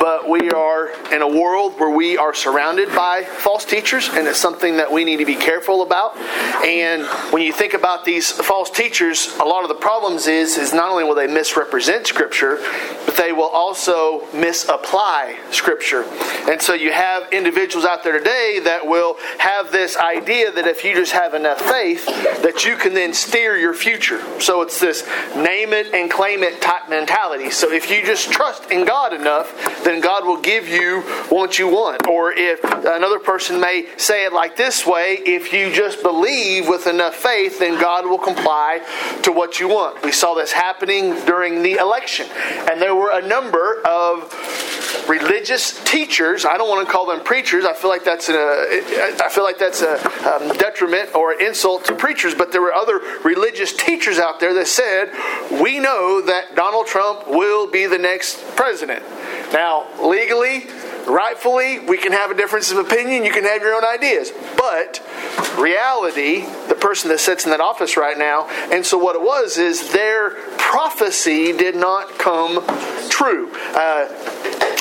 but we are in a world where we are surrounded by false teachers, and it's something that we need to be careful about. And when you think about these false teachers, a lot of the problems is is not only will they misrepresent Scripture, but they will also misapply Scripture. And so you have individuals out there today that will have this idea that if you just have enough faith, that you can then steer your future. So it's this name it and claim it type mentality. So if you just trust in God enough, then God will give you what you want. Or if another person may say it like this way, if you just believe with enough faith, then God will comply to what you want. We saw this happening during the election. And there were a number of religious teachers. I don't want to call them preachers. I feel like that's a, I feel like that's a um, detriment or an insult to preachers. But there were other religious teachers out there that said, "We know that Donald Trump will be the next president." Now, legally, rightfully, we can have a difference of opinion. You can have your own ideas. But reality, the person that sits in that office right now, and so what it was is their prophecy did not come true. Uh,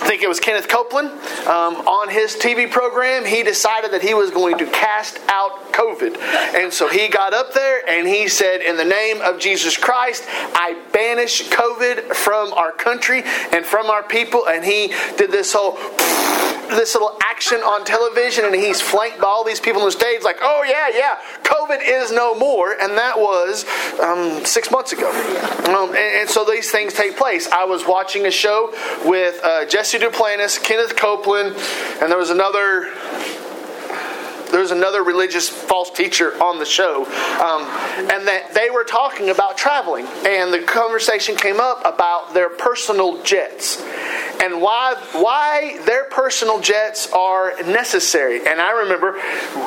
I think it was Kenneth Copeland um, on his TV program. He decided that he was going to cast out COVID. And so he got up there and he said, In the name of Jesus Christ, I banish COVID from our country and from our people. And he did this whole this little action on television and he's flanked by all these people on the stage like oh yeah yeah covid is no more. And that was um, six months ago. Um, and, and, so these things take place. I was watching a show with uh, jesse duplantis kenneth copeland and there was another there's another religious false teacher on the show, um, and that they were talking about traveling, and the conversation came up about their personal jets and why why their personal jets are necessary. And I remember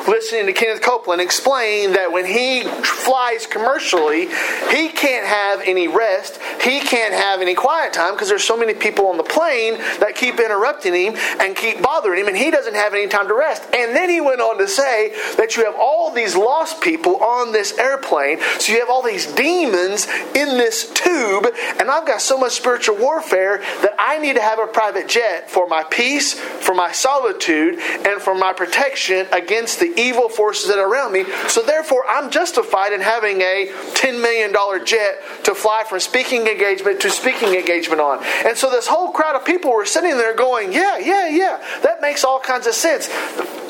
listening to Kenneth Copeland explain that when he flies commercially, he can't have any rest, he can't have any quiet time because there's so many people on the plane that keep interrupting him and keep bothering him, and he doesn't have any time to rest. And then he went on to say that you have all these lost people on this airplane, so you have all these demons in this tube, and I've got so much spiritual warfare that I need to have a private jet for my peace, for my solitude, and for my protection against the evil forces that are around me. So therefore, I'm justified in having a $10 million jet to fly from speaking engagement to speaking engagement on. And so this whole crowd of people were sitting there going, yeah, yeah, yeah, that makes all kinds of sense.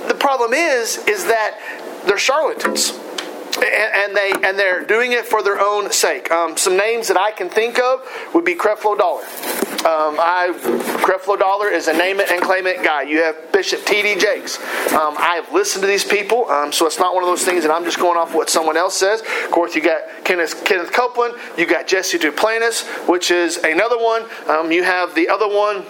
The problem is, is that they're charlatans and, they and they're doing it for their own sake. Um, some names that I can think of would be Creflo Dollar. Um, I Creflo Dollar is a name it and claim it guy. You have Bishop T.D. Jakes. Um, I have listened to these people, um, so it's not one of those things that I'm just going off what someone else says. Of course, you got Kenneth, Kenneth Copeland. You got Jesse Duplantis, which is another one. Um, you have the other one.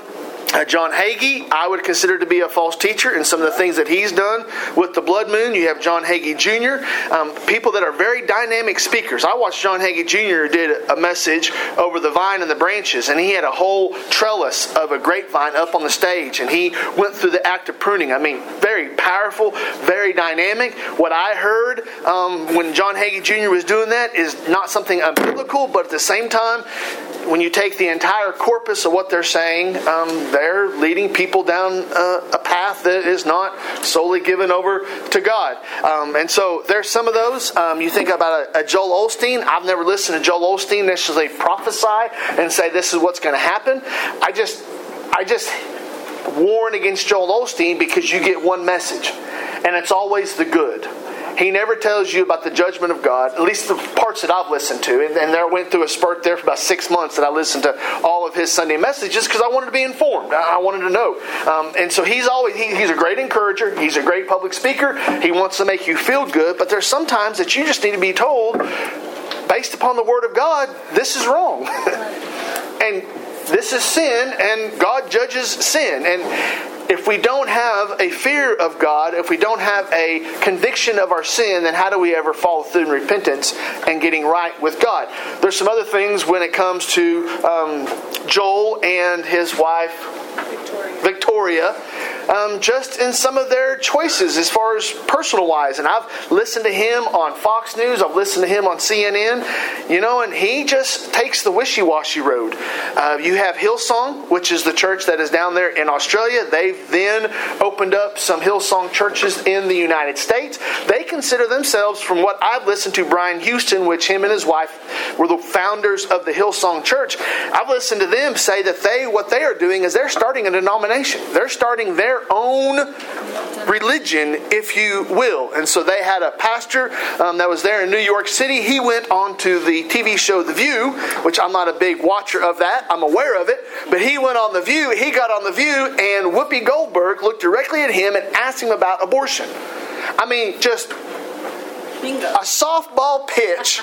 Uh, John Hagee, I would consider to be a false teacher in some of the things that he's done with the blood moon. You have John Hagee Jr., um, people that are very dynamic speakers. I watched John Hagee Jr. did a message over the vine and the branches, and he had a whole trellis of a grapevine up on the stage, and he went through the act of pruning. I mean, very powerful, very dynamic. What I heard um, when John Hagee Jr. was doing that is not something unbiblical, but at the same time, when you take the entire corpus of what they're saying, um, they're leading people down uh, a path that is not solely given over to God. Um, and so there's some of those. Um, you think about a, a, Joel Osteen. I've never listened to Joel Osteen necessarily prophesy and say this is what's going to happen. I just, I just warn against Joel Osteen because you get one message, and it's always the good. He never tells you about the judgment of God, at least the parts that I've listened to. And, and there went through a spurt there for about six months that I listened to all of his Sunday messages because I wanted to be informed. I, I wanted to know. Um, and so he's always, he, he's a great encourager. He's a great public speaker. He wants to make you feel good. But there's sometimes that you just need to be told, based upon the Word of God, this is wrong. and this is sin, and God judges sin. And if we don't have a fear of God, if we don't have a conviction of our sin, then how do we ever follow through in repentance and getting right with God? There's some other things when it comes to um, Joel and his wife Victoria, um, just in some of their choices as far as personal wise. And I've listened to him on Fox News, I've listened to him on CNN, you know, and he just takes the wishy washy road. Uh, you have Hillsong, which is the church that is down there in Australia. They've then opened up some Hillsong churches in the United States. They consider themselves, from what I've listened to, Brian Houston, which him and his wife were the founders of the Hillsong Church. I've listened to them say that they, what they are doing is they're starting a denomination. They're starting their own religion, if you will. And so they had a pastor um, that was there in New York City. He went on to the TV show The View, which I'm not a big watcher of that. I'm aware of it. But he went on The View. He got on The View, and Whoopi Goldberg looked directly at him and asked him about abortion. I mean, just A softball pitch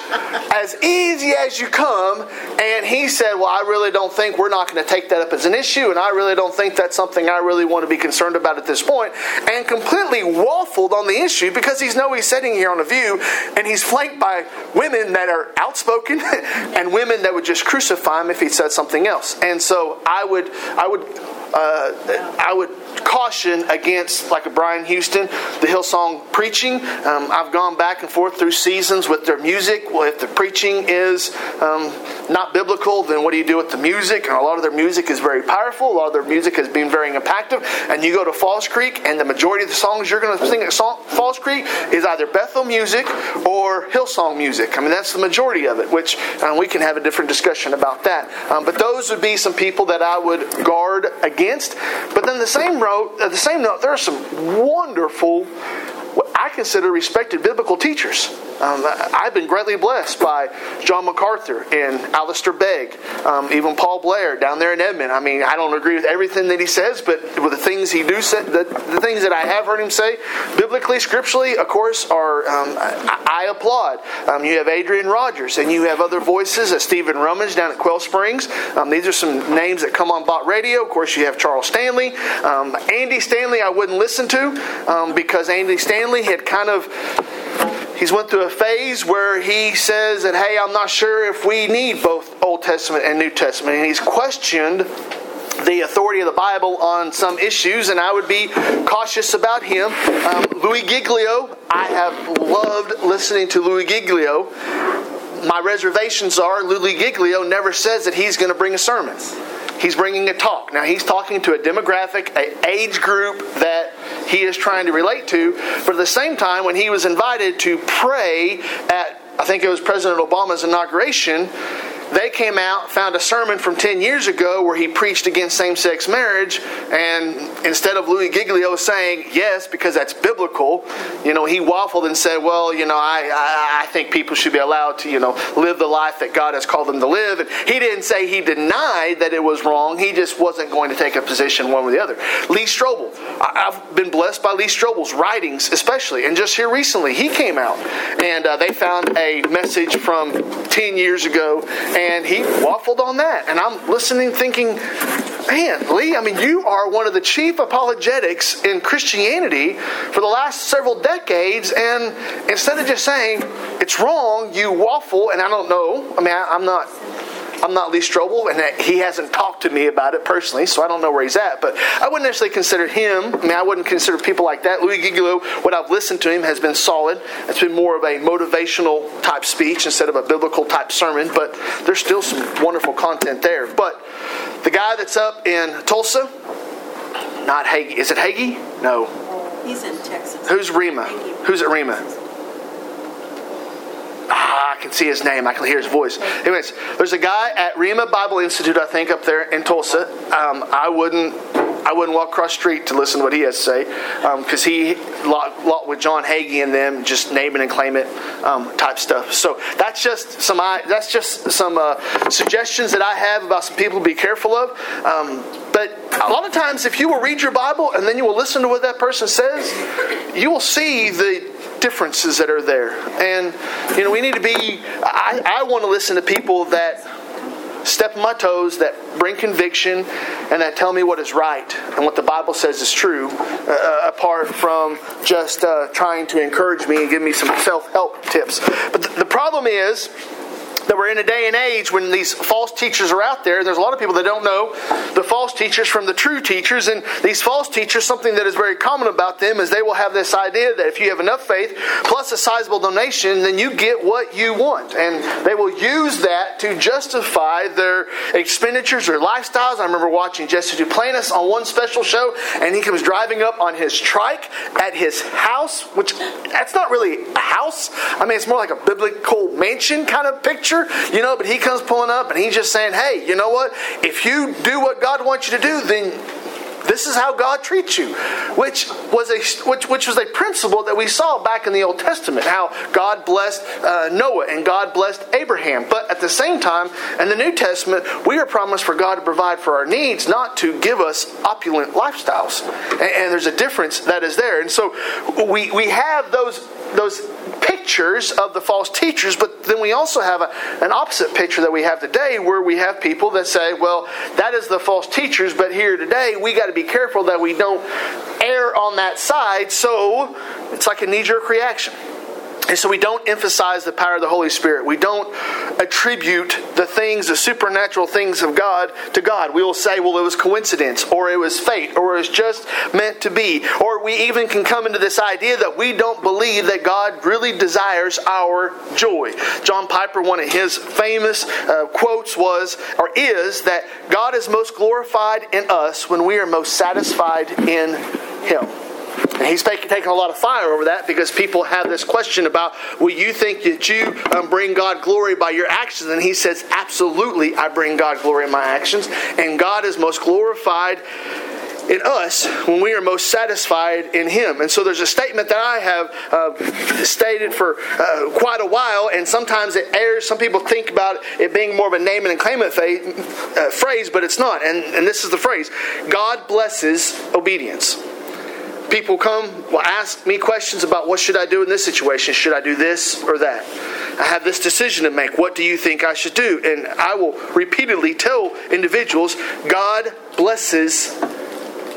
as easy as you come. And he said, Well, I really don't think we're not going to take that up as an issue. And I really don't think that's something I really want to be concerned about at this point. And completely waffled on the issue because he's know he's sitting here on a view and he's flanked by women that are outspoken and women that would just crucify him if he said something else. And so I would, I would, uh, I would caution against, like a Brian Houston, the Hillsong preaching. Um, I've gone back and forth through seasons with their music. Well, if the preaching is um, not biblical, then what do you do with the music? And a lot of their music is very powerful. A lot of their music has been very impactful. And you go to Falls Creek, and the majority of the songs you're going to sing at Falls Creek is either Bethel music or Hillsong music. I mean, that's the majority of it, which um, we can have a different discussion about that. Um, but those would be some people that I would guard against. But then the same note, at uh, the same note, there are some wonderful I consider respected biblical teachers. Um, I've been greatly blessed by John MacArthur and Alistair Begg, um, even Paul Blair down there in Edmond. I mean, I don't agree with everything that he says, but with the things he do say, the, the things that I have heard him say, biblically, scripturally, of course, are um, I, I, applaud. Um, you have Adrian Rogers, and you have other voices, uh, Stephen Rummage down at Quail Springs. Um, these are some names that come on Bott Radio. Of course, you have Charles Stanley, um, Andy Stanley. I wouldn't listen to because Andy Stanley had kind of he's went through a phase where he says that hey i'm not sure if we need both old testament and new testament. And he's questioned the authority of the bible on some issues and i would be cautious about him. Um, louis giglio i have loved listening to louis giglio. My reservations are louis giglio never says that he's going to bring a sermon. He's bringing a talk. Now, he's talking to a demographic, an age group that he is trying to relate to. But at the same time, when he was invited to pray at, I think it was President Obama's inauguration, they came out, found a sermon from 10 years ago where he preached against same sex marriage, and instead of Louis Giglio saying yes, because that's biblical, you know, he waffled and said, well, you know, I, I, I think people should be allowed to, you know, live the life that God has called them to live. And he didn't say he denied that it was wrong, he just wasn't going to take a position one way or the other. Lee Strobel, I've been blessed by Lee Strobel's writings, especially, and just here recently, he came out and uh, they found a message from 10 years ago and he waffled on that. And I'm listening, thinking, man, Lee, I mean, you are one of the chief apologetics in Christianity for the last several decades. And instead of just saying it's wrong, you waffle. And I don't know. I mean, I, I'm not I'm not Lee Strobel, and he hasn't talked to me about it personally, so I don't know where he's at. But I wouldn't necessarily consider him. I mean, I wouldn't consider people like that. Louis Giglio, what I've listened to him has been solid. It's been more of a motivational type speech instead of a biblical type sermon, but there's still some wonderful content there. But the guy that's up in Tulsa, not Hagee. Is it Hagee? No. He's in Texas. Who's Rhema? Who's at Rhema? Ah, I can see his name. I can hear his voice. Anyways, there's a guy at Rhema Bible Institute, I think, up there in Tulsa. Um, I wouldn't. I wouldn't walk across street to listen to what he has to say because um, he lot, lot with John Hagee and them just name it and claim it um, type stuff. So that's just some that's just some uh, suggestions that I have about some people to be careful of. Um, but a lot of times, if you will read your Bible and then you will listen to what that person says, you will see the differences that are there. And, you know, we need to be, I, I want to listen to people that step on my toes, that bring conviction, and that tell me what is right and what the Bible says is true, uh, uh apart from just uh, trying to encourage me and give me some self help tips. But th- the problem is, that we're in a day and age when these false teachers are out there. There's a lot of people that don't know false teachers from the true teachers. And these false teachers, something that is very common about them is they will have this idea that if you have enough faith plus a sizable donation, then you get what you want. And they will use that to justify their expenditures or lifestyles. I remember watching Jesse Duplantis on one special show, and he comes driving up on his trike at his house, which that's not really a house. I mean, it's more like a biblical mansion kind of picture, you know, but he comes pulling up and he's just saying, hey, you know what? If you do what God wants you to do, then this is how God treats you, which was a which, which was a principle that we saw back in the Old Testament. How God blessed uh, Noah and God blessed Abraham. But at the same time, in the New Testament, we are promised for God to provide for our needs, not to give us opulent lifestyles. And, and there's a difference that is there. And so we we have those those pictures of the false teachers, but then we also have a, an opposite picture that we have today where we have people that say, well, that is the false teachers, but here today we got to be careful that we don't err on that side. So it's like a knee jerk reaction. And so we don't emphasize the power of the Holy Spirit. We don't attribute the things, the supernatural things of God to God. We will say, well, it was coincidence, or it was fate, or it was just meant to be. Or we even can come into this idea that we don't believe that God really desires our joy. John Piper, one of his famous uh, quotes was, or is, that God is most glorified in us when we are most satisfied in Him. And he's taking a lot of fire over that because people have this question about, will you think that you um, bring God glory by your actions? And he says, absolutely, I bring God glory in my actions. And God is most glorified in us when we are most satisfied in Him. And so there's a statement that I have uh, stated for uh, quite a while, and sometimes it airs. Some people think about it being more of a name and claim it uh, phrase, but it's not. And, and this is the phrase God blesses obedience people come will ask me questions about what should I do in this situation? Should I do this or that? I have this decision to make. What do you think I should do? And I will repeatedly tell individuals God blesses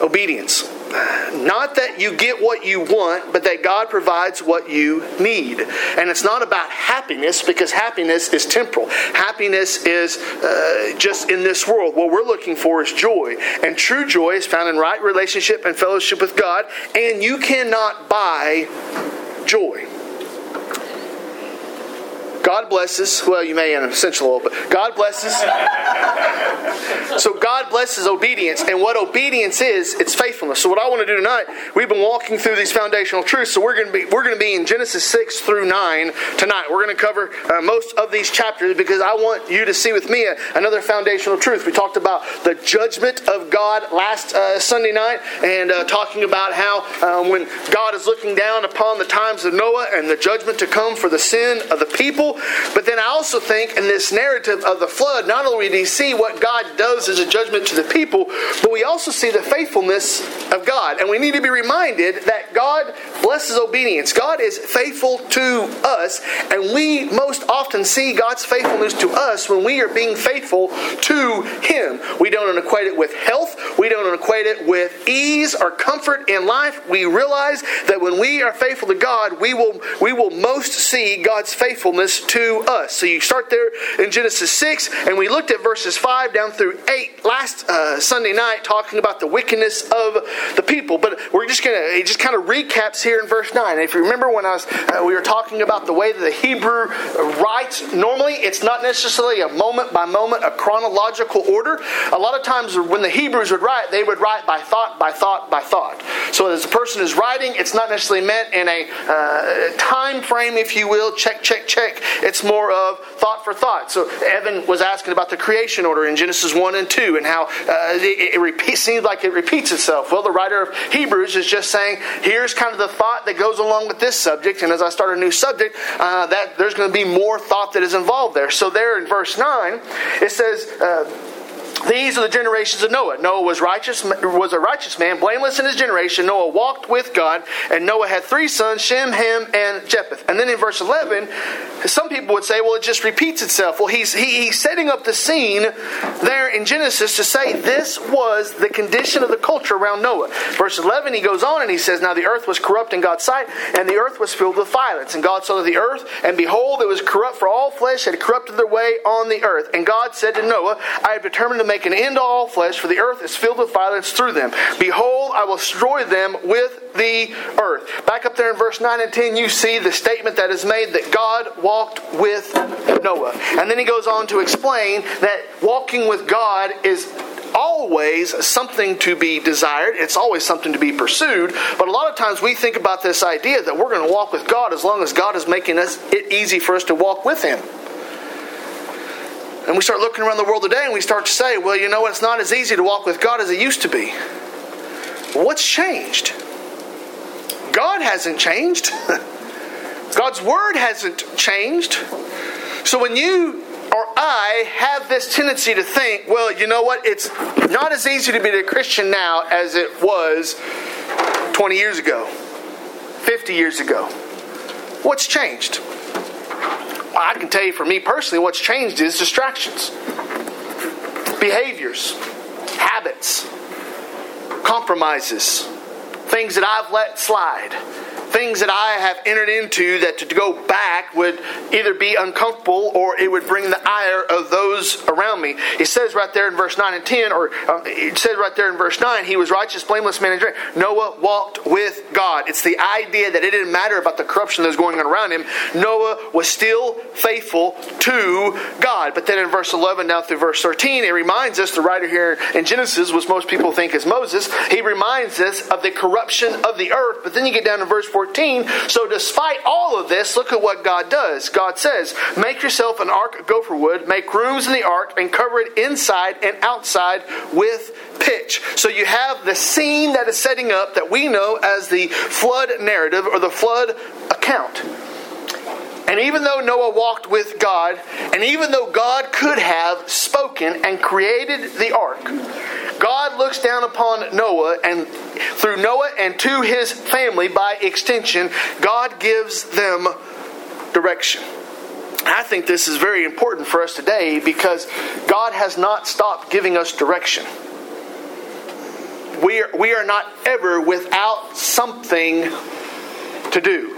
obedience. Not that you get what you want, but that God provides what you need. And it's not about happiness because happiness is temporal. Happiness is uh, just in this world. What we're looking for is joy. And true joy is found in right relationship and fellowship with God. And you cannot buy joy. God blesses, well, you may in sense a but God blesses. so God blesses obedience. And what obedience is, it's faithfulness. So what I want to do tonight, we've been walking through these foundational truths. So we're going to be we're going to be in Genesis 6 through 9 tonight. We're going to cover uh, most of these chapters because I want you to see with me a, another foundational truth. We talked about the judgment of God last uh, Sunday night and uh, talking about how uh, when God is looking down upon the times of Noah and the judgment to come for the sin of the people, but then I also think in this narrative of the flood, not only do we see what God does as a judgment to the people, but we also see the faithfulness of God. And we need to be reminded that God blesses obedience. God is faithful to us, and we most often see God's faithfulness to us when we are being faithful to Him. We don't equate it with health, we don't equate it with ease or comfort in life. We realize that when we are faithful to God, we will we will most see God's faithfulness to us. So you start there in Genesis 6, and we looked at verses 5 down through 8 last uh, Sunday night, talking about the wickedness of the people. But we're just going to, it just kind of recaps here in verse 9. And if you remember when I was, uh, we were talking about the way that the Hebrew writes, normally it's not necessarily a moment by moment, a chronological order. A lot of times when the Hebrews would write, they would write by thought, by thought, by thought. So as a person is writing, it's not necessarily meant in a uh, time frame, if you will, check, check, check. It's more of thought for thought. So Evan was asking about the creation order in Genesis 1 and 2 and how uh, it, it seems like it repeats itself. Well, the writer of Hebrews is just saying, here's kind of the thought that goes along with this subject. And as I start a new subject, uh, that there's going to be more thought that is involved there. So there in verse 9, it says, uh, these are the generations of Noah. Noah was righteous, was a righteous man, blameless in his generation. Noah walked with God, and Noah had three sons: Shem, Ham, and Japheth. And then in verse eleven, some people would say, "Well, it just repeats itself." Well, he's he, he's setting up the scene there in Genesis to say this was the condition of the culture around Noah. Verse eleven, he goes on and he says, "Now the earth was corrupt in God's sight, and the earth was filled with violence. And God saw the earth, and behold, it was corrupt, for all flesh had corrupted their way on the earth. And God said to Noah, I have determined to make make an end to all flesh, for the earth is filled with violence through them. Behold, I will destroy them with the earth. Back up there in verse 9 and 10, you see the statement that is made that God walked with Noah. And then he goes on to explain that walking with God is always something to be desired, it's always something to be pursued. But a lot of times we think about this idea that we're going to walk with God as long as God is making us, it easy for us to walk with Him. And we start looking around the world today and we start to say, well, you know what? It's not as easy to walk with God as it used to be. what's changed? God hasn't changed. God's word hasn't changed. So when you or I have this tendency to think, well, you know what? It's not as easy to be a Christian now as it was 20 years ago, 50 years ago. What's changed? I can tell you for me personally, what's changed is distractions, behaviors, habits, compromises, things that I've let slide things that I have entered into that to go back would either be uncomfortable or it would bring the ire of those around me. It says right there in verse 9 and 10, or uh, it says right there in verse 9, he was righteous, blameless man and drink. Noah walked with God. It's the idea that it didn't matter about the corruption that was going on around him. Noah was still faithful to God. But then in verse 11 down through verse 13, it reminds us, the writer here in Genesis, which most people think is Moses, he reminds us of the corruption of the earth. But then you get down to verse 14, 14. So, despite all of this, look at what God does. God says, Make yourself an ark of gopher wood, make rooms in the ark, and cover it inside and outside with pitch. So, you have the scene that is setting up that we know as the flood narrative or the flood account. And even though Noah walked with God, and even though God could have spoken and created the ark, God looks down upon Noah, and through Noah and to his family, by extension, God gives them direction. I think this is very important for us today because God has not stopped giving us direction. We are, we are not ever without something to do.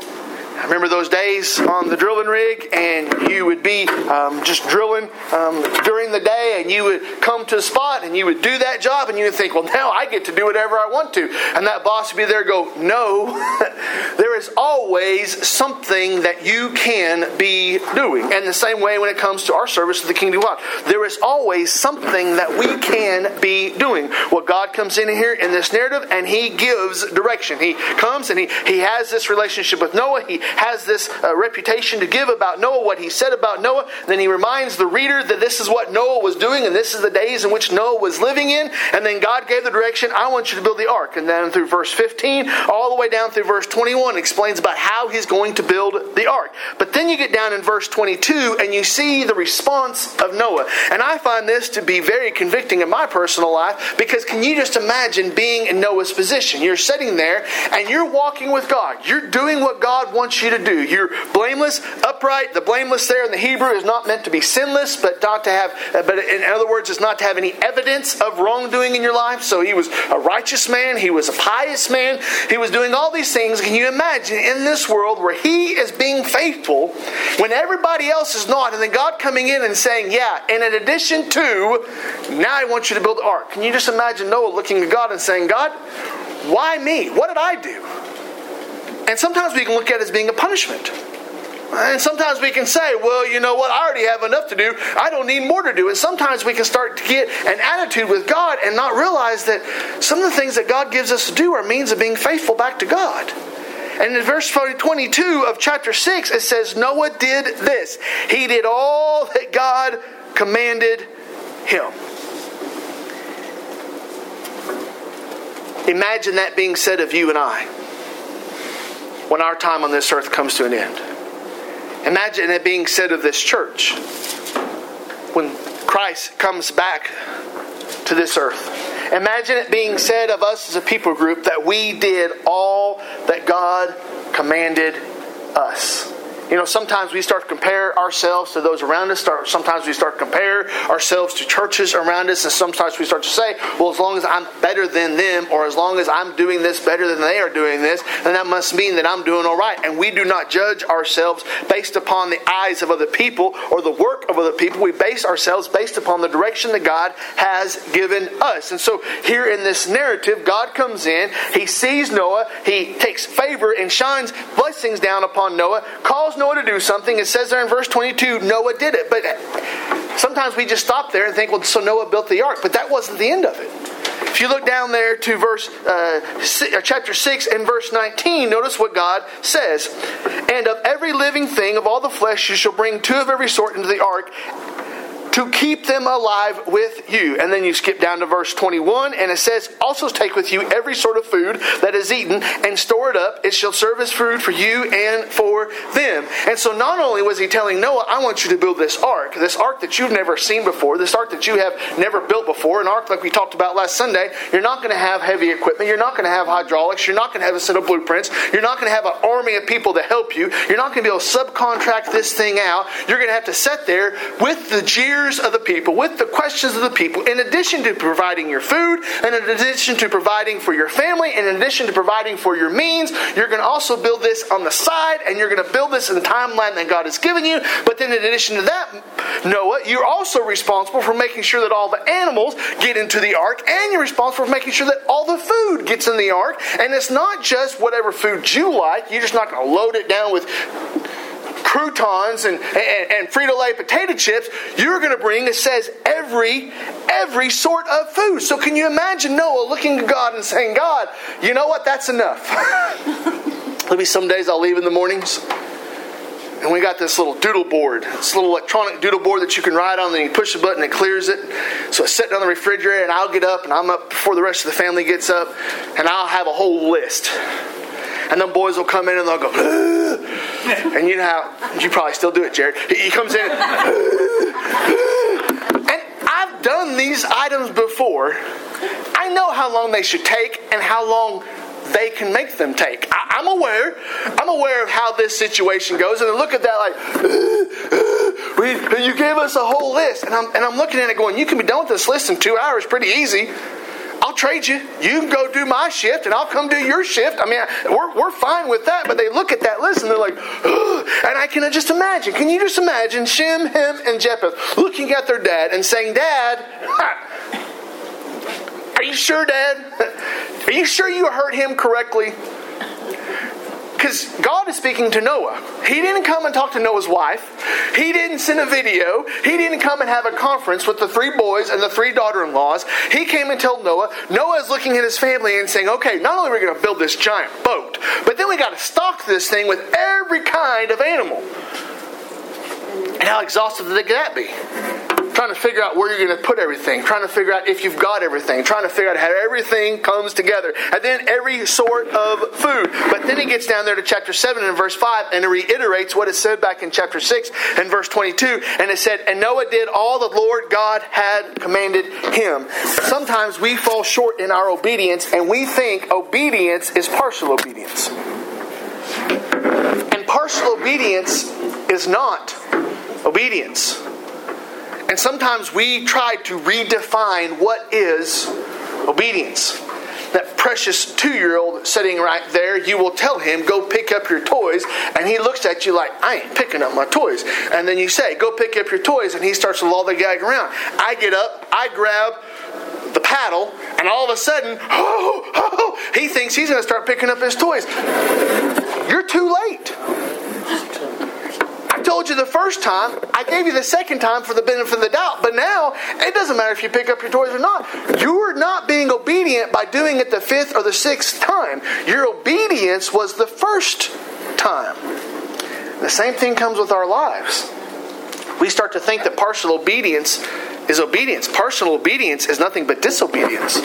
I remember those days on the drilling rig, and you would be um, just drilling um, during the day, and you would come to a spot, and you would do that job, and you would think, well, now I get to do whatever I want to. And that boss would be there go, no, there is always something that you can be doing. And the same way when it comes to our service to the kingdom of God, there is always something that we can be doing. Well, God comes in here in this narrative, and He gives direction. He comes and He, he has this relationship with Noah. He has this uh, reputation to give about Noah, what he said about Noah. Then he reminds the reader that this is what Noah was doing and this is the days in which Noah was living in. And then God gave the direction, I want you to build the ark. And then through verse 15, all the way down through verse 21, explains about how he's going to build the ark. But then you get down in verse 22 and you see the response of Noah. And I find this to be very convicting in my personal life because can you just imagine being in Noah's position? You're sitting there and you're walking with God. You're doing what God wants wants you to do. You're blameless, upright. The blameless there in the Hebrew is not meant to be sinless, but not to have, uh, but in other words, it's not to have any evidence of wrongdoing in your life. So he was a righteous man. He was a pious man. He was doing all these things. Can you imagine in this world where he is being faithful when everybody else is not, and then God coming in and saying, Yeah, and in addition to, now I want you to build the ark. Can you just imagine Noah looking at God and saying, God, why me? What did I do? And sometimes we can look at it as being a punishment. And sometimes we can say, well, you know what? I already have enough to do. I don't need more to do. And sometimes we can start to get an attitude with God and not realize that some of the things that God gives us to do are means of being faithful back to God. And in verse 22 of chapter 6, it says, Noah did this. He did all that God commanded him. Imagine that being said of you and I when our time on this earth comes to an end. Imagine it being said of this church when Christ comes back to this earth. Imagine it being said of us as a people group that we did all that God commanded us. You know, sometimes we start to compare ourselves to those around us. Start, sometimes we start to compare ourselves to churches around us. And sometimes we start to say, well, as long as I'm better than them, or as long as I'm doing this better than they are doing this, then that must mean that I'm doing all right. And we do not judge ourselves based upon the eyes of other people or the work of other people. We base ourselves based upon the direction that God has given us. And so here in this narrative, God comes in, He sees Noah, He takes favor and shines blessings down upon Noah, calls Noah to do something. It says there in verse 22, Noah did it. But sometimes we just stop there and think, well, so Noah built the ark. But that wasn't the end of it. If you look down there to verse uh, chapter 6 and verse 19, notice what God says. And of every living thing of all the flesh you shall bring two of every sort into the ark to keep them alive with you. And then you skip down to verse 21, and it says, Also take with you every sort of food that is eaten, and store it up. It shall serve as food for you and for them. And so not only was he telling Noah, I want you to build this ark, this ark that you've never seen before, this ark that you have never built before, an ark like we talked about last Sunday, you're not going to have heavy equipment, you're not going to have hydraulics, you're not going to have a set of blueprints, you're not going to have an army of people to help you, you're not going to be able to subcontract this thing out. You're going to have to sit there with the jeers of the people, with the questions of the people, in addition to providing your food, and in addition to providing for your family, and in addition to providing for your means, you're going to also build this on the side, and you're going to build this in the timeline that God has given you. But then, in addition to that, Noah, you're also responsible for making sure that all the animals get into the ark, and you're responsible for making sure that all the food gets in the ark. And it's not just whatever food you like, you're just not going to load it down with croutons and, and, and Frito-Lay potato chips, you're going to bring, it says, every, every sort of food. So can you imagine Noah looking to God and saying, God, you know what? That's enough. Maybe some days I'll leave in the mornings. And we got this little doodle board, this little electronic doodle board that you can write on, and you push a button, it clears it. So it's sitting on the refrigerator, and I'll get up, and I'm up before the rest of the family gets up, and I'll have a whole list and then boys will come in and they'll go, and you know how you probably still do it, Jared. He comes in, and I've done these items before. I know how long they should take and how long they can make them take. I, am aware. I'm aware of how this situation goes, and I look at that like, we, you gave us a whole list, and I'm and I'm looking at it going, you can be done with this list in two hours, pretty easy. I'll trade you. You can go do my shift and I'll come do your shift. I mean, we're, we're fine with that. But they look at that list and they're like, Ugh. and I can just imagine. Can you just imagine Shem, Ham, and Japheth looking at their dad and saying, Dad, are you sure, Dad? Are you sure you heard him correctly? Because God is speaking to Noah. He didn't come and talk to Noah's wife. He didn't send a video. He didn't come and have a conference with the three boys and the three daughter in laws. He came and told Noah. Noah is looking at his family and saying, okay, not only are we going to build this giant boat, but then we got to stock this thing with every kind of animal. And how exhaustive would that be? Trying to figure out where you're going to put everything, trying to figure out if you've got everything, trying to figure out how everything comes together, and then every sort of food. But then he gets down there to chapter 7 and verse 5 and it reiterates what it said back in chapter 6 and verse 22. And it said, And Noah did all the Lord God had commanded him. Sometimes we fall short in our obedience and we think obedience is partial obedience. And partial obedience is not obedience. And sometimes we try to redefine what is obedience. That precious two year old sitting right there, you will tell him, Go pick up your toys. And he looks at you like, I ain't picking up my toys. And then you say, Go pick up your toys. And he starts to lollygag around. I get up, I grab the paddle, and all of a sudden, oh, oh, he thinks he's going to start picking up his toys. You're too late you the first time, I gave you the second time for the benefit of the doubt. But now, it doesn't matter if you pick up your toys or not. You're not being obedient by doing it the fifth or the sixth time. Your obedience was the first time. The same thing comes with our lives. We start to think that partial obedience is obedience. Partial obedience is nothing but disobedience.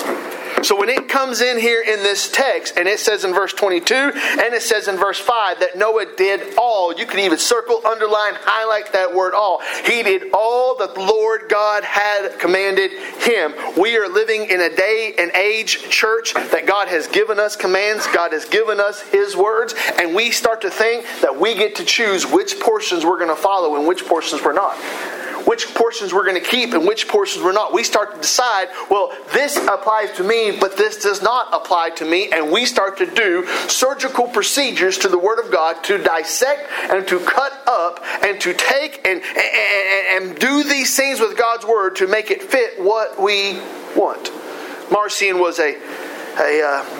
So when it comes in here in this text, and it says in verse 22, and it says in verse 5 that Noah did all, you can even circle, underline, highlight that word all. He did all that the Lord God had commanded him. We are living in a day and age church that God has given us commands, God has given us his words, and we start to think that we get to choose which portions we're going to follow and which portions we're not which portions we're going to keep and which portions we're not. We start to decide, well, this applies to me, but this does not apply to me. And we start to do surgical procedures to the Word of God to dissect and to cut up and to take and, and, and do these things with God's Word to make it fit what we want. Marcion was a, a uh,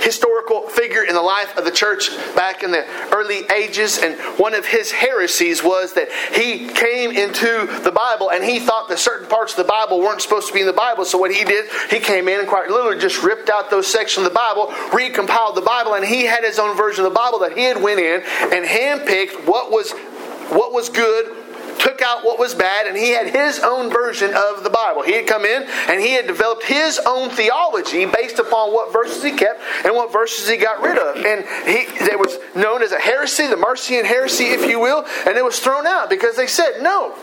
historical figure in the life of the church back in the early ages. And one of his heresies was that he came into the Bible and he thought that certain parts of the Bible weren't supposed to be in the Bible. So what he did, he came in and quite literally just ripped out those sections of the Bible, recompiled the Bible, and he had his own version of the Bible that he had went in and handpicked what was what was good took out what was bad, and he had his own version of the Bible. He had come in and he had developed his own theology based upon what verses he kept and what verses he got rid of. And he it was known as a heresy, the Marcion heresy, if you will, and it was thrown out because they said, no,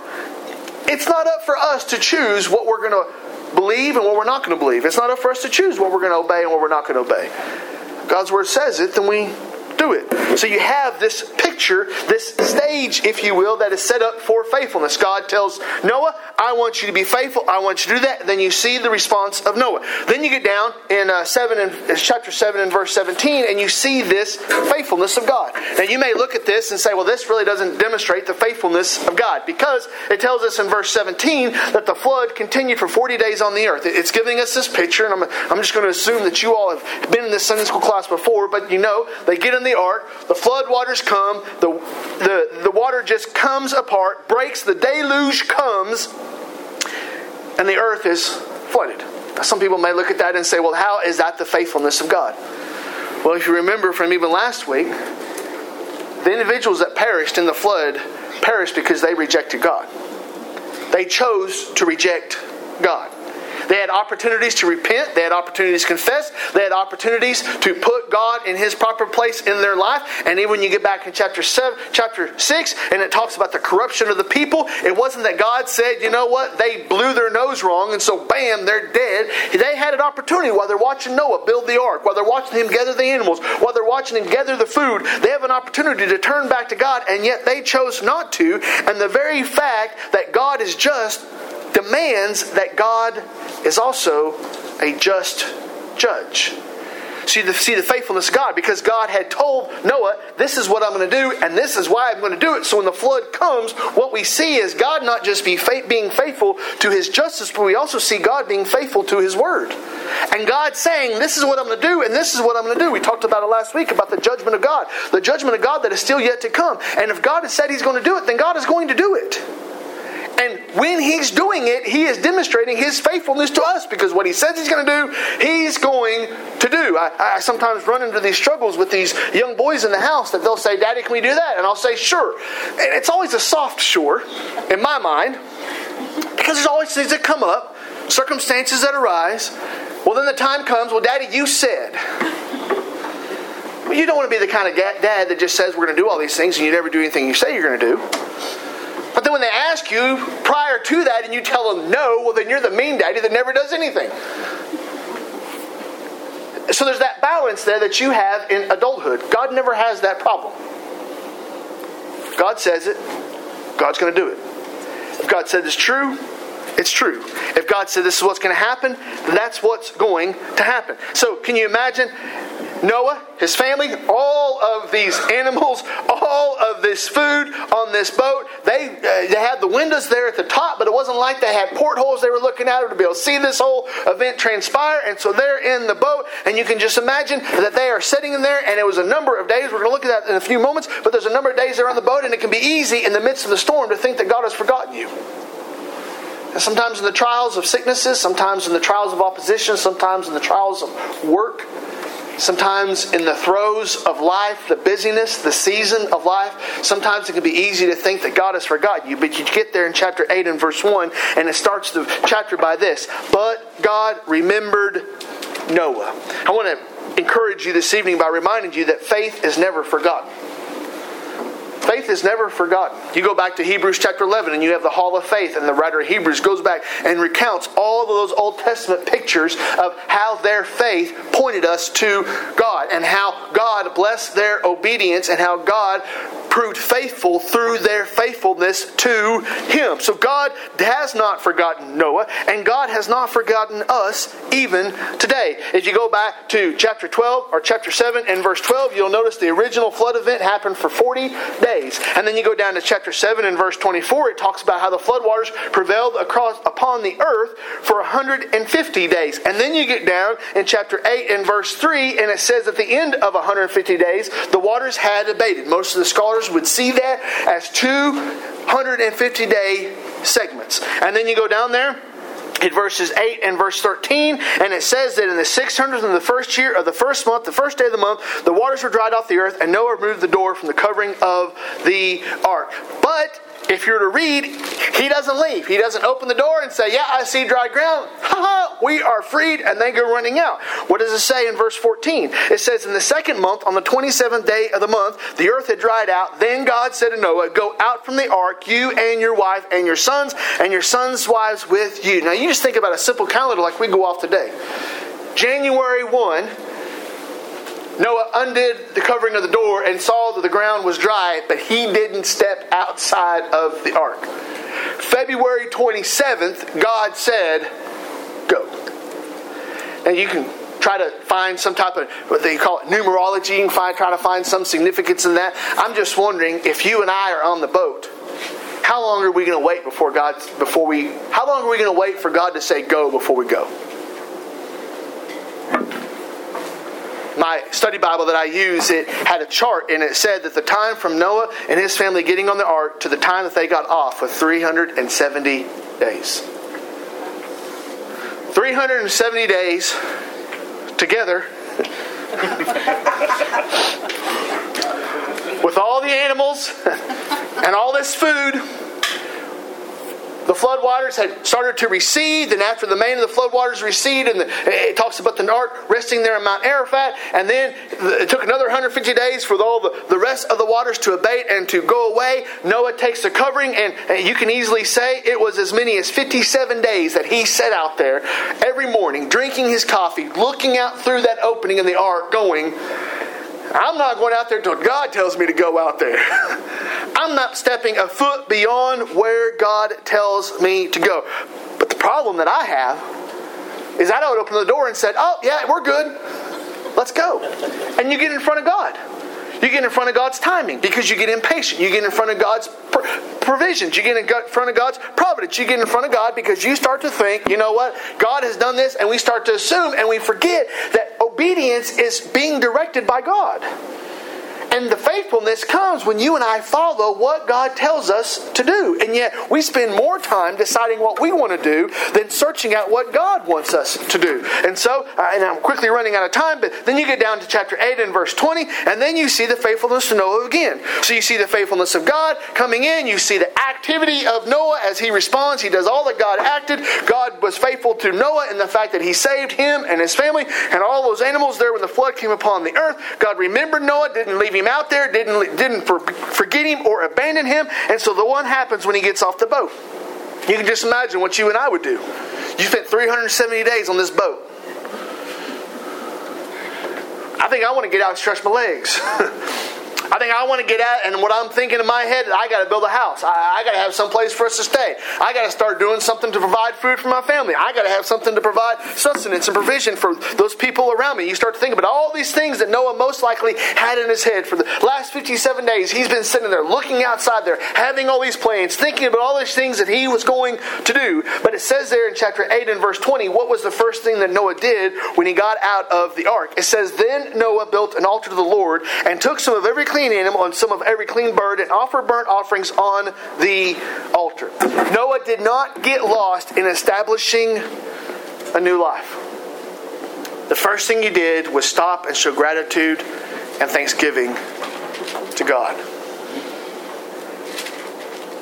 it's not up for us to choose what we're going to believe and what we're not going to believe. It's not up for us to choose what we're going to obey and what we're not going to obey. God's word says it, then we do it. So you have this picture, this stage, if you will, that is set up for faithfulness. God tells Noah, I want you to be faithful. I want you to do that. Then you see the response of Noah. Then you get down in uh, seven and chapter seven and verse seventeen, and you see this faithfulness of God. Now you may look at this and say, well, this really doesn't demonstrate the faithfulness of God because it tells us in verse seventeen that the flood continued for forty days on the earth. It's giving us this picture, and I'm, I'm just going to assume that you all have been in this Sunday school class before, but you know they get in the ark, the flood waters come, the the, the water just comes apart, breaks, the deluge comes, and the earth is flooded. Now, some people may look at that and say, well, how is that the faithfulness of God? Well, if you remember from even last week, the individuals that perished in the flood perished because they rejected God. They chose to reject God. They had opportunities to repent, they had opportunities to confess, they had opportunities to put God in his proper place in their life. And even when you get back in chapter 7, chapter 6, and it talks about the corruption of the people, it wasn't that God said, you know what, they blew their nose wrong, and so bam, they're dead. They had an opportunity while they're watching Noah build the ark, while they're watching him gather the animals, while they're watching him gather the food, they have an opportunity to turn back to God, and yet they chose not to. And the very fact that God is just demands that God is also a just judge. See the, faithfulness of God because God had told Noah, This is what I'm going to do, and this is why I'm going to do it. So when the flood comes, what we see is God not just be being faithful to his justice, but we also see God being faithful to his word. And God saying, This is what I'm going to do, and this is what I'm going to do. We talked about it last week about the judgment of God, the judgment of God that is still yet to come. And if God has said he's going to do it, then God is going to do it. And when he's doing it, he is demonstrating his faithfulness to us because what he says he's going to do, he's going to do. I, I, sometimes run into these struggles with these young boys in the house that they'll say, Daddy, can we do that? And I'll say, Sure. And it's always a soft sure in my mind because there's always things that come up, circumstances that arise. Well, then the time comes, Well, Daddy, you said. Well, you don't want to be the kind of dad that just says we're going to do all these things and you never do anything you say you're going to do. But then when they ask you prior to that and you tell them no, well, then you're the mean daddy that never does anything. So there's that balance there that you have in adulthood. God never has that problem. God says it, God's going to do it. If God said it's true, it's true. If God said this is what's going to happen, that's what's going to happen. So, can you imagine Noah, his family, all of these animals, all of this food on this boat. They, uh, they had the windows there at the top, but it wasn't like they had portholes they were looking out to be able to see this whole event transpire. And so they're in the boat, and you can just imagine that they are sitting in there, and it was a number of days. We're going to look at that in a few moments, but there's a number of days they're on the boat, and it can be easy in the midst of the storm to think that God has forgotten you. And sometimes in the trials of sicknesses, sometimes in the trials of opposition, sometimes in the trials of work, Sometimes in the throes of life, the busyness, the season of life, sometimes it can be easy to think that God has forgotten you. But you get there in chapter 8 and verse 1, and it starts the chapter by this But God remembered Noah. I want to encourage you this evening by reminding you that faith is never forgotten. Faith is never forgotten. You go back to Hebrews chapter 11 and you have the hall of faith, and the writer of Hebrews goes back and recounts all of those Old Testament pictures of how their faith pointed us to God and how God blessed their obedience and how God proved faithful through their faithfulness to Him. So God has not forgotten Noah, and God has not forgotten us even today. If you go back to chapter 12 or chapter 7 and verse 12, you'll notice the original flood event happened for 40 days. And then you go down to chapter 7 and verse 24, it talks about how the floodwaters prevailed across upon the earth for 150 days. And then you get down in chapter 8 and verse 3, and it says at the end of 150 days, the waters had abated. Most of the scholars scholars would see that as 250 day segments. And then you go down there in verses 8 and verse 13, and it says that in the 600th and the first year of the first month, the first day of the month, the waters were dried off the earth, and Noah removed the door from the covering of the ark. But if you're to read, he doesn't leave. He doesn't open the door and say, Yeah, I see dry ground. Ha ha, we are freed, and they go running out. What does it say in verse 14? It says, In the second month, on the 27th day of the month, the earth had dried out. Then God said to Noah, Go out from the ark, you and your wife and your sons, and your sons' wives with you. Now, you just think about a simple calendar like we go off today. January 1, Noah undid the covering of the door and saw that the ground was dry, but he didn't step outside of the ark. February 27th, God said, Go. Now you can try to find some type of what they call it numerology. You can find, try to find some significance in that. I'm just wondering if you and I are on the boat, how long are we going to wait before God before we how long are we going to wait for God to say go before we go? My study Bible that I use, it had a chart and it said that the time from Noah and his family getting on the ark to the time that they got off was 370 days. 370 days together with all the animals and all this food the floodwaters had started to recede, and after the main of the floodwaters recede, and the, it talks about the ark resting there in Mount Ararat, and then it took another 150 days for all the, the rest of the waters to abate and to go away. Noah takes the covering, and, and you can easily say it was as many as 57 days that he sat out there every morning, drinking his coffee, looking out through that opening in the ark, going, I'm not going out there until God tells me to go out there. I'm not stepping a foot beyond where God tells me to go. But the problem that I have is I don't open the door and said, "Oh, yeah, we're good. Let's go." And you get in front of God. You get in front of God's timing because you get impatient. You get in front of God's provisions. You get in front of God's providence. You get in front of God because you start to think, you know what? God has done this, and we start to assume and we forget that obedience is being directed by God. And the faithfulness comes when you and I follow what God tells us to do. And yet we spend more time deciding what we want to do than searching out what God wants us to do. And so, uh, and I'm quickly running out of time, but then you get down to chapter 8 and verse 20, and then you see the faithfulness of Noah again. So you see the faithfulness of God coming in, you see the activity of Noah as he responds. He does all that God acted. God was faithful to Noah in the fact that he saved him and his family and all those animals there when the flood came upon the earth. God remembered Noah, didn't leave him him out there, didn't, didn't forget him or abandon him. And so the one happens when he gets off the boat. You can just imagine what you and I would do. You spent 370 days on this boat. I think I want to get out and stretch my legs. I think I want to get out, and what I'm thinking in my head, I got to build a house. I, I got to have some place for us to stay. I got to start doing something to provide food for my family. I got to have something to provide sustenance and provision for those people around me. You start to think about all these things that Noah most likely had in his head for the last 57 days. He's been sitting there looking outside there, having all these plans, thinking about all these things that he was going to do. But it says there in chapter 8 and verse 20, what was the first thing that Noah did when he got out of the ark? It says, Then Noah built an altar to the Lord and took some of every clean clean animal and some of every clean bird and offer burnt offerings on the altar. Noah did not get lost in establishing a new life. The first thing he did was stop and show gratitude and thanksgiving to God.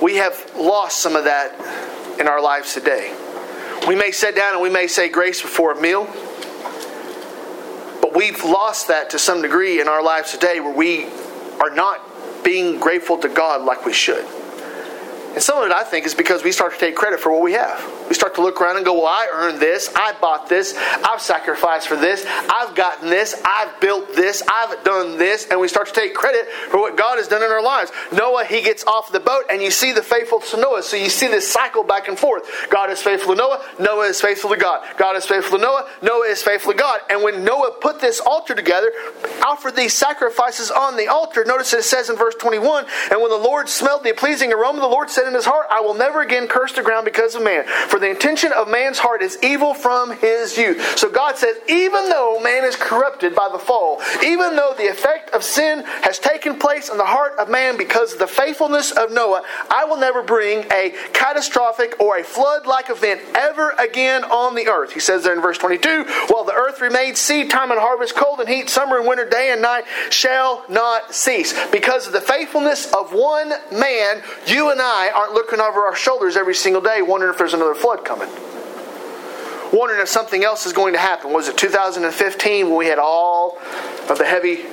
We have lost some of that in our lives today. We may sit down and we may say grace before a meal. But we've lost that to some degree in our lives today where we are not being grateful to God like we should. And some of it, I think, is because we start to take credit for what we have. We start to look around and go, Well, I earned this. I bought this. I've sacrificed for this. I've gotten this. I've built this. I've done this. And we start to take credit for what God has done in our lives. Noah, he gets off the boat, and you see the faithfulness of Noah. So you see this cycle back and forth. God is faithful to Noah. Noah is faithful to God. God is faithful to Noah. Noah is faithful to God. And when Noah put this altar together, offered these sacrifices on the altar, notice it says in verse 21 And when the Lord smelled the pleasing aroma, the Lord said in his heart, I will never again curse the ground because of man. For the intention of man's heart is evil from his youth. So God says, even though man is corrupted by the fall, even though the effect of sin has taken place in the heart of man because of the faithfulness of Noah, I will never bring a catastrophic or a flood like event ever again on the earth. He says there in verse 22 While the earth remains seed time and harvest, cold and heat, summer and winter, day and night shall not cease. Because of the faithfulness of one man, you and I aren't looking over our shoulders every single day, wondering if there's another flood coming. Wondering if something else is going to happen. Was it 2015 when we had all of the heavy,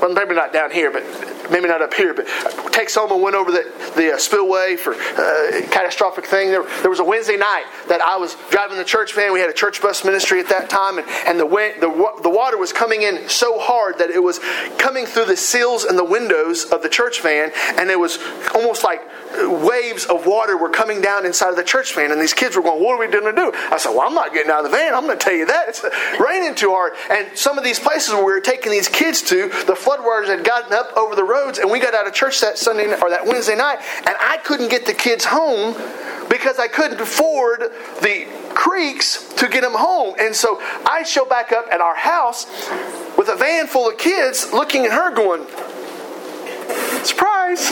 well, maybe not down here, but maybe not up here, but Texoma went over the, the uh, spillway for uh, catastrophic thing. There, there was a Wednesday night that I was driving the church van. We had a church bus ministry at that time, and, and the, wind, the, the water was coming in so hard that it was coming through the seals and the windows of the church van, and it was almost like waves of water were coming down inside of the church van, and these kids were going, What are we going to do? I said, Well, I'm not getting out of the van. I'm going to tell you that. It's raining too hard. And some of these places where we were taking these kids to, the floodwaters had gotten up over the roads, and we got out of church that Sunday or that Wednesday night, and I couldn't get the kids home because I couldn't afford the creeks to get them home. And so I show back up at our house with a van full of kids looking at her going, Surprise!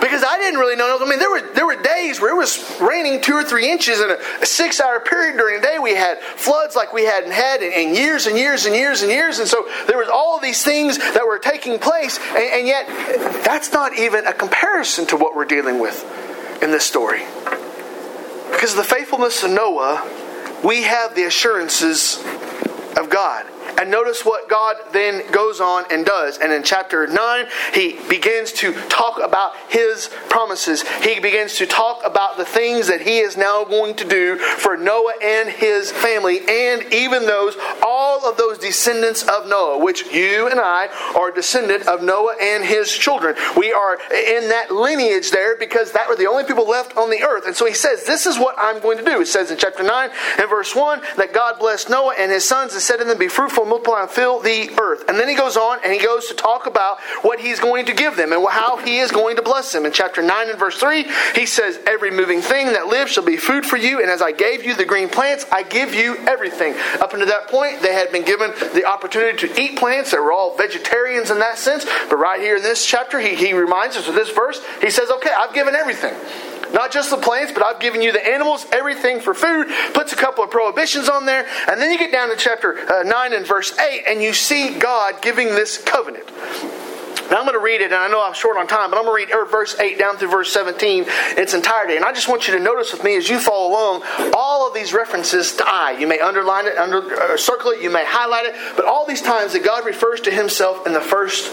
because I didn't really know. I mean, there were there were days where it was raining two or three inches in a, a six hour period during the day. We had floods like we hadn't had in, in, years and years and years and years, and so there was all these things that were taking place, and, and yet that's not even a comparison to what we're dealing with in this story. Because of the faithfulness of Noah, we have the assurances of God. And notice what God then goes on and does. And in chapter 9, he begins to talk about his promises. He begins to talk about the things that he is now going to do for Noah and his family, and even those, all of those descendants of Noah, which you and I are descendant of Noah and his children. We are in that lineage there because that were the only people left on the earth. And so he says, This is what I'm going to do. It says in chapter 9 and verse 1 that God blessed Noah and his sons and said to them, Be fruitful multiply and fill the earth. And then he goes on and he goes to talk about what he's going to give them and how he is going to bless them. In chapter 9 and verse 3, he says, Every moving thing that lives shall be food for you, and as I gave you the green plants, I give you everything. Up until that point, they had been given the opportunity to eat plants. They were all vegetarians in that sense. But right here in this chapter, he, he reminds us of this verse. He says, Okay, I've given everything. Not just the plants, but I've given you the animals, everything for food. Puts a couple of prohibitions on there. And then you get down to chapter uh, 9 and verse 8, and you see God giving this covenant. Now I'm going to read it, and I know I'm short on time, but I'm going to read verse 8 down through verse 17 in its entirety. And I just want you to notice with me as you follow along all of these references to I. You may underline it, under, uh, circle it, you may highlight it, but all these times that God refers to himself in the first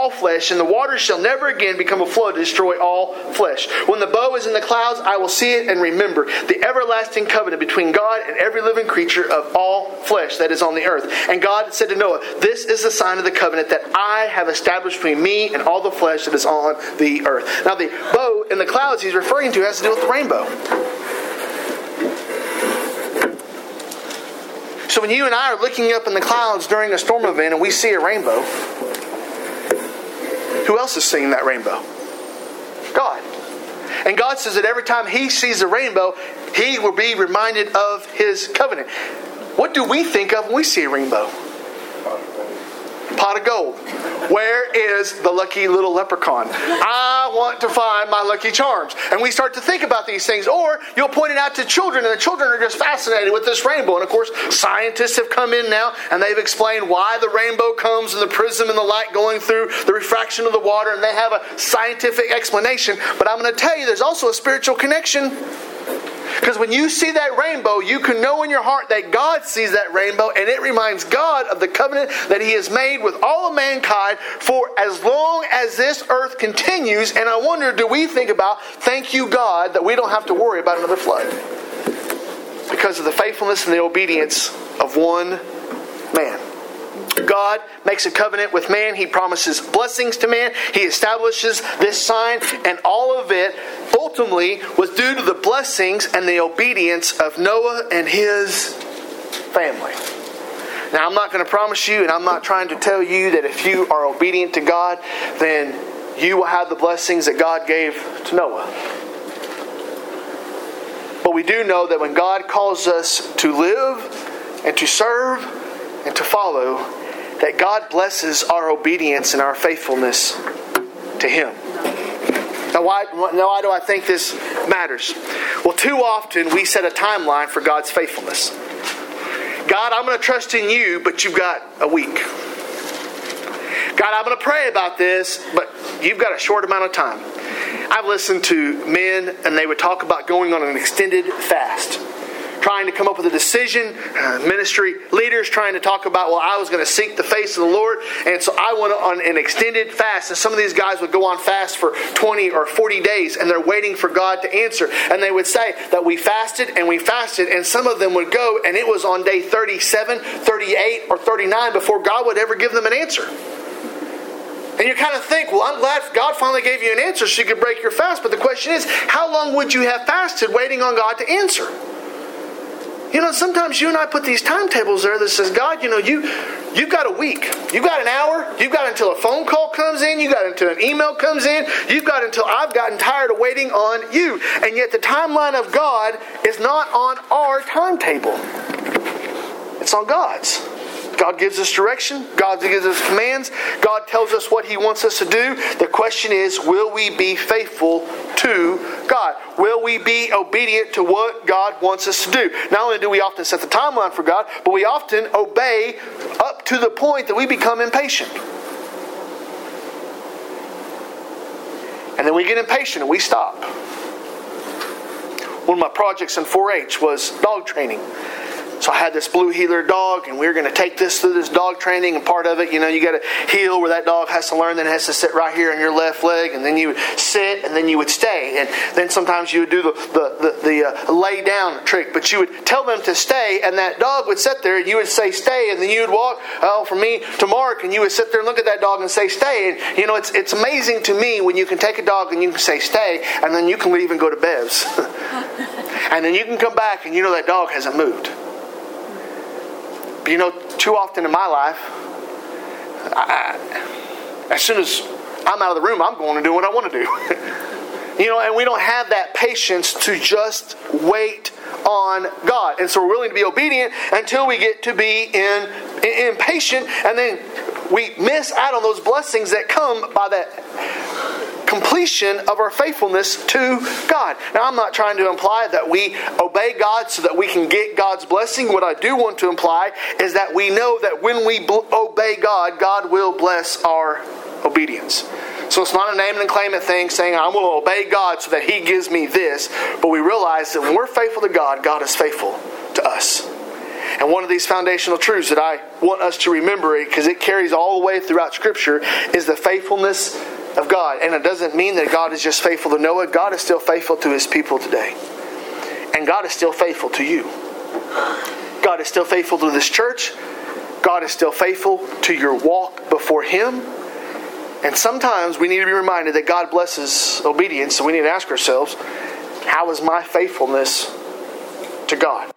all flesh, and the waters shall never again become a flood to destroy all flesh. When the bow is in the clouds, I will see it and remember the everlasting covenant between God and every living creature of all flesh that is on the earth. And God said to Noah, This is the sign of the covenant that I have established between me and all the flesh that is on the earth. Now, the bow in the clouds he's referring to has to do with the rainbow. So when you and I are looking up in the clouds during a storm event and we see a rainbow, who else is seeing that rainbow? God. And God says that every time He sees a rainbow, He will be reminded of His covenant. What do we think of when we see a rainbow? Pot of gold. Where is the lucky little leprechaun? I want to find my lucky charms. And we start to think about these things. Or you'll point it out to children, and the children are just fascinated with this rainbow. And of course, scientists have come in now and they've explained why the rainbow comes and the prism and the light going through the refraction of the water, and they have a scientific explanation. But I'm going to tell you there's also a spiritual connection. Because when you see that rainbow, you can know in your heart that God sees that rainbow, and it reminds God of the covenant that He has made with all of mankind for as long as this earth continues. And I wonder, do we think about, thank you, God, that we don't have to worry about another flood? Because of the faithfulness and the obedience of one man. God makes a covenant with man. He promises blessings to man. He establishes this sign, and all of it ultimately was due to the blessings and the obedience of Noah and his family. Now, I'm not going to promise you, and I'm not trying to tell you that if you are obedient to God, then you will have the blessings that God gave to Noah. But we do know that when God calls us to live and to serve and to follow, that God blesses our obedience and our faithfulness to Him. Now why, now, why do I think this matters? Well, too often we set a timeline for God's faithfulness. God, I'm going to trust in you, but you've got a week. God, I'm going to pray about this, but you've got a short amount of time. I've listened to men, and they would talk about going on an extended fast trying to come up with a decision. Uh, ministry leaders trying to talk about, well, I was going to seek the face of the Lord, and so I went on an extended fast. And some of these guys would go on fast for 20 or 40 days, and they're waiting for God to answer. And they would say that we fasted and we fasted, and some of them would go, and it was on day 37, 38, or 39 before God would ever give them an answer. And you kind of think, well, I'm glad God finally gave you an answer so you could break your fast. But the question is, how long would you have fasted waiting on God to answer? You know, sometimes you and I put these timetables there that says, God, you know, you you've got a week. You've got an hour. You've got until a phone call comes in. You've got until an email comes in. You've got until I've gotten tired of waiting on you. And yet the timeline of God is not on our timetable. It's on God's. God gives us direction. God gives us commands. God tells us what He wants us to do. The question is, will we be faithful to God? Will we be obedient to what God wants us to do? Not only do we often set the timeline for God, but we often obey up to the point that we become impatient. And then we get impatient and we stop. One of my projects in 4 H was dog training. So I had this blue heeler dog, and we were going to take this through this dog training. And part of it, you know, you got to heel where that dog has to learn, then it has to sit right here on your left leg, and then you would sit, and then you would stay. And then sometimes you would do the the, the, the uh, lay down trick, but you would tell them to stay, and that dog would sit there, and you would say stay, and then you would walk, oh, from me to Mark, and you would sit there and look at that dog and say stay. And you know, it's it's amazing to me when you can take a dog and you can say stay, and then you can leave and go to Bev's, and then you can come back and you know that dog hasn't moved. But you know, too often in my life, I, as soon as I'm out of the room, I'm going to do what I want to do. you know, and we don't have that patience to just wait on God. And so we're willing to be obedient until we get to be in, in, impatient, and then we miss out on those blessings that come by that completion of our faithfulness to God. Now, I'm not trying to imply that we obey God so that we can get God's blessing. What I do want to imply is that we know that when we obey God, God will bless our obedience. So it's not a name and claim it thing saying, I'm going to obey God so that He gives me this. But we realize that when we're faithful to God, God is faithful to us. And one of these foundational truths that I want us to remember, because it carries all the way throughout Scripture, is the faithfulness of God. And it doesn't mean that God is just faithful to Noah, God is still faithful to his people today. And God is still faithful to you. God is still faithful to this church. God is still faithful to your walk before Him. And sometimes we need to be reminded that God blesses obedience, so we need to ask ourselves, how is my faithfulness to God?